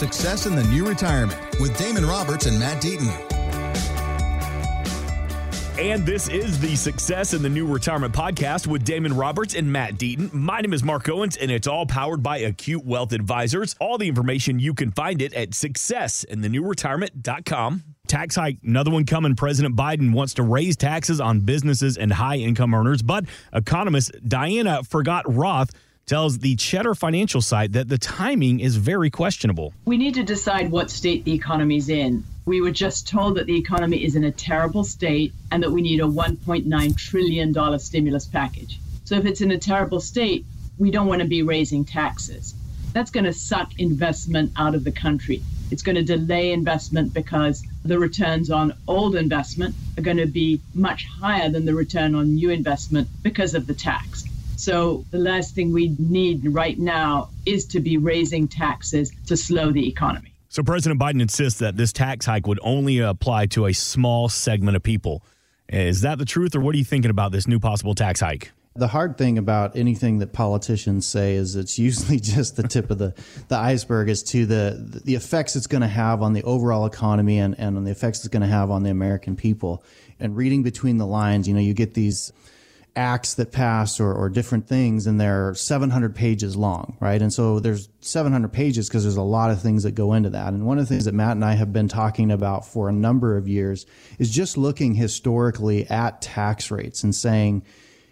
Success in the New Retirement with Damon Roberts and Matt Deaton. And this is the Success in the New Retirement podcast with Damon Roberts and Matt Deaton. My name is Mark Owens, and it's all powered by Acute Wealth Advisors. All the information you can find it at successinthenewretirement.com. Tax hike, another one coming. President Biden wants to raise taxes on businesses and high income earners, but economist Diana Furchtgott-Roth tells the Cheddar Financial site that the timing is very questionable. We need to decide what state the economy's in. We were just told that the economy is in a terrible state and that we need a $1.9 trillion stimulus package. So if it's in a terrible state, we don't want to be raising taxes. That's going to suck investment out of the country. It's going to delay investment because the returns on old investment are going to be much higher than the return on new investment because of the tax. So the last thing we need right now is to be raising taxes to slow the economy. So President Biden insists that this tax hike would only apply to a small segment of people. Is that the truth, or what are you thinking about this new possible tax hike? The hard thing about anything that politicians say is it's usually just the tip of the, the iceberg as to the the effects it's going to have on the overall economy and, and on the effects it's going to have on the American people. And reading between the lines, you know, you get these acts that pass or, or different things and they're 700 pages long, right? And so there's 700 pages because there's a lot of things that go into that. And one of the things that Matt and I have been talking about for a number of years is just looking historically at tax rates and saying,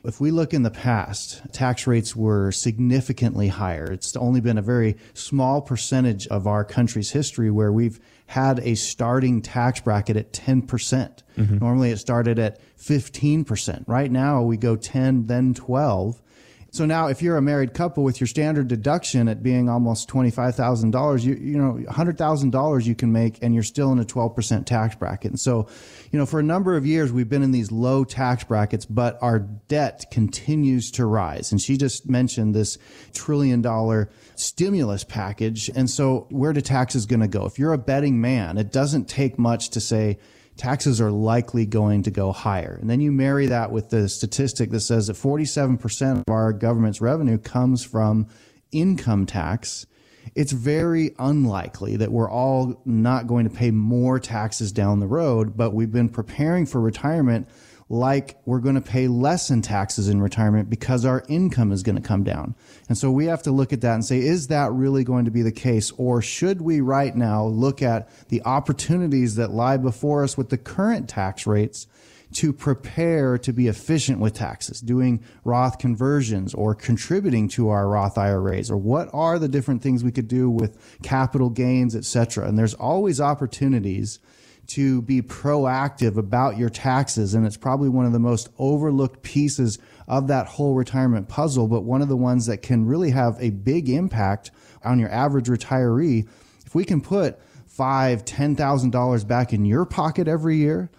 if we look in the past, tax rates were significantly higher. It's only been a very small percentage of our country's history where we've had a starting tax bracket at 10%. percent mm hmm Normally it started at 15%. Right now we go 10, then 12. So now, if you're a married couple with your standard deduction at being almost twenty-five thousand dollars, you you know, hundred thousand dollars you can make, and you're still in a twelve percent tax bracket. And so, you know, for a number of years we've been in these low tax brackets, but our debt continues to rise. And she just mentioned this trillion-dollar stimulus package. And so, where do taxes going to go? If you're a betting man, it doesn't take much to say taxes are likely going to go higher. And then you marry that with the statistic that says that 47% of our government's revenue comes from income tax. It's very unlikely that we're all not going to pay more taxes down the road, but we've been preparing for retirement like we're going to pay less in taxes in retirement because our income is going to come down. And so we have to look at that and say, is that really going to be the case? Or should we right now look at the opportunities that lie before us with the current tax rates to prepare to be efficient with taxes, doing Roth conversions or contributing to our Roth IRAs, or what are the different things we could do with capital gains, et cetera. And there's always opportunities to be proactive about your taxes. And it's probably one of the most overlooked pieces of that whole retirement puzzle, but one of the ones that can really have a big impact on your average retiree. If we can put five, ten thousand dollars back in your pocket every year,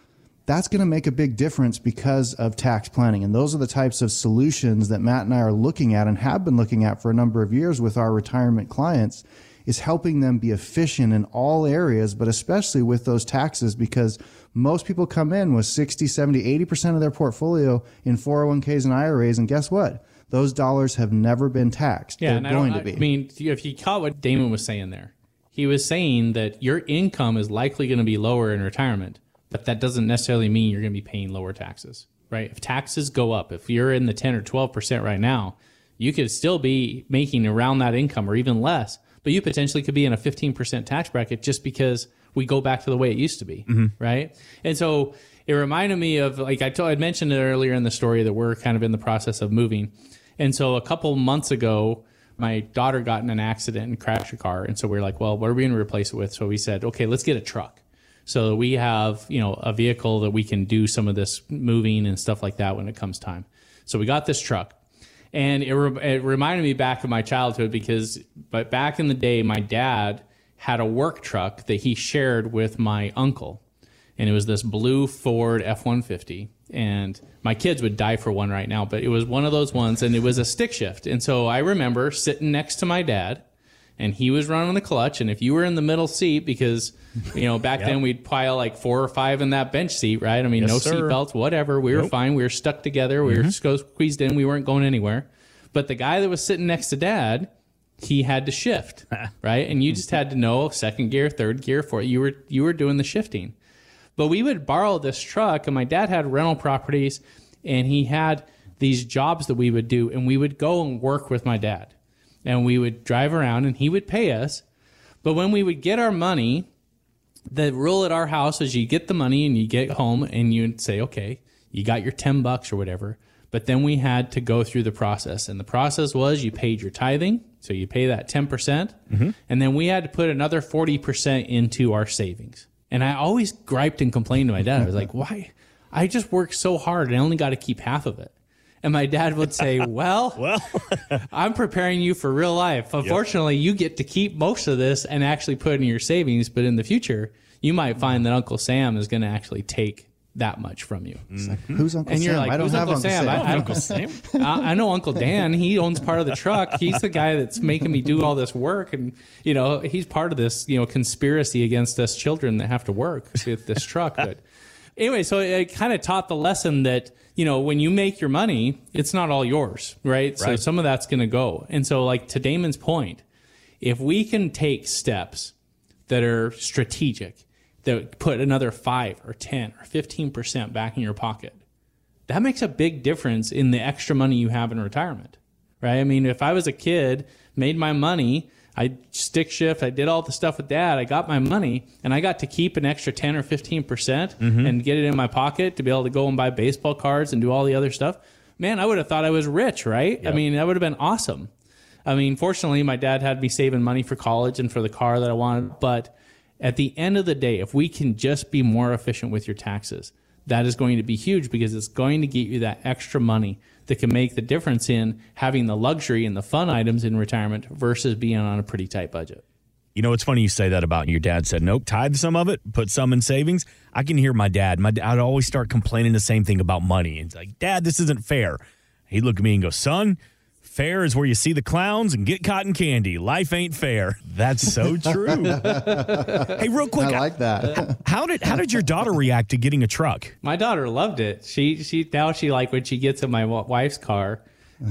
that's going to make a big difference because of tax planning. And those are the types of solutions that Matt and I are looking at and have been looking at for a number of years with our retirement clients is helping them be efficient in all areas, but especially with those taxes because most people come in with 60, 70, 80% of their portfolio in 401ks and IRAs. And guess what? Those dollars have never been taxed. Yeah, They're going to be. I mean, if you caught what Damon was saying there, he was saying that your income is likely going to be lower in retirement, but that doesn't necessarily mean you're going to be paying lower taxes, right? If taxes go up, if you're in the 10 or 12% right now, you could still be making around that income or even less but you potentially could be in a 15% tax bracket just because we go back to the way it used to be, mm-hmm. right? And so it reminded me of like I told, I mentioned it earlier in the story that we're kind of in the process of moving, and so a couple months ago, my daughter got in an accident and crashed her car, and so we are like, well, what are we going to replace it with? So we said, okay, let's get a truck. So we have you know a vehicle that we can do some of this moving and stuff like that when it comes time. So we got this truck and it, re- it reminded me back of my childhood because but back in the day my dad had a work truck that he shared with my uncle. And it was this blue ford f-150 and my kids would die for one right now but it was one of those ones and it was a stick shift. And so i remember sitting next to my dad and he was running the clutch. And if you were in the middle seat, because you know back yep. then we'd pile like four or five in that bench seat, right? I mean, yes, no seat belts, whatever. We nope. were fine. We were stuck together. We mm-hmm. were squeezed in. We weren't going anywhere. But the guy that was sitting next to Dad, he had to shift, right? And you just had to know second gear, third gear, for you were you were doing the shifting. But we would borrow this truck, and my dad had rental properties, and he had these jobs that we would do, and we would go and work with my dad, and we would drive around, and he would pay us. But when we would get our money, the rule at our house is you get the money and you get home and you'd say, okay, you got your 10 bucks or whatever. But then we had to go through the process. And the process was you paid your tithing. So you pay that 10%. percent mm-hmm. And then we had to put another 40% into our savings. And I always griped and complained to my dad. I was like, why? I just worked so hard and I only got to keep half of it. And my dad would say, well, Well, I'm preparing you for real life. Unfortunately, you get to keep most of this and actually put in your savings, but in the future, you might find that Uncle Sam is going to actually take that much from you. Who's Uncle And Sam? you're like, I don't who's have Uncle Sam? I, I, Uncle Sam. I, I know Uncle Dan. He owns part of the truck. He's the guy that's making me do all this work, and you know he's part of this you know conspiracy against us children that have to work with this truck. But anyway, so it kind of taught the lesson that you know when you make your money, it's not all yours, right? So some of that's going to go. And so, like to Damon's point, if we can take steps that are strategic, that put another five or ten or fifteen percent back in your pocket that makes a big difference in the extra money you have in retirement, right? I mean, if I was a kid, made my money, I stick shift, I did all the stuff with dad, I got my money, and I got to keep an extra 10 or 15% mm-hmm. and get it in my pocket to be able to go and buy baseball cards and do all the other stuff. Man, I would have thought I was rich, right? I mean, that would have been awesome. I mean, fortunately, my dad had me saving money for college and for the car that I wanted. But at the end of the day, if we can just be more efficient with your taxes, that is going to be huge because it's going to get you that extra money that can make the difference in having the luxury and the fun items in retirement versus being on a pretty tight budget. You know, it's funny you say that about your dad said, nope, tithe some of it, put some in savings. I can hear my dad. My dad would always start complaining the same thing about money. It's like, Dad, this isn't fair. He'd look at me and go, Son, fair is where you see the clowns and get cotton candy. Life ain't fair. That's so true. hey, real quick, I like that. how did how did your daughter react to getting a truck? My daughter loved it. She she now she like when she gets in my wife's car.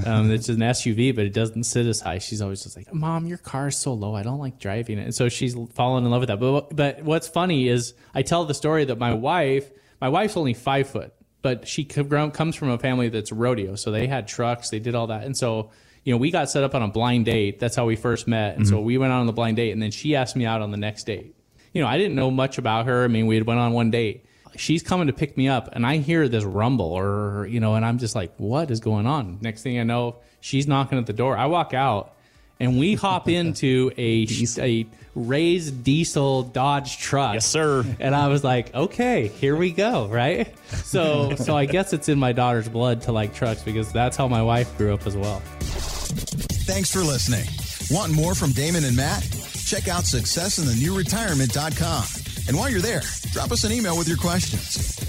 Um, it's an SUV, but it doesn't sit as high. She's always just like, "Mom, your car is so low. I don't like driving it." And so she's fallen in love with that. But but what's funny is I tell the story that my wife, my wife's only five foot, but she comes from a family that's rodeo, so they had trucks, they did all that, and so you know we got set up on a blind date. That's how we first met, and so mm-hmm. we went out on the blind date, and then she asked me out on the next date. You know, I didn't know much about her. I mean, we had went on one date she's coming to pick me up and I hear this rumble or you know and I'm just like what is going on next thing I know she's knocking at the door I walk out and we hop into a a raised diesel Dodge truck Yes, sir. and I was like okay here we go right so so I guess it's in my daughter's blood to like trucks because that's how my wife grew up as well Thanks for listening. Want more from Damon and Matt? Check out successinthenewretirement.com. And while you're there, drop us an email with your questions.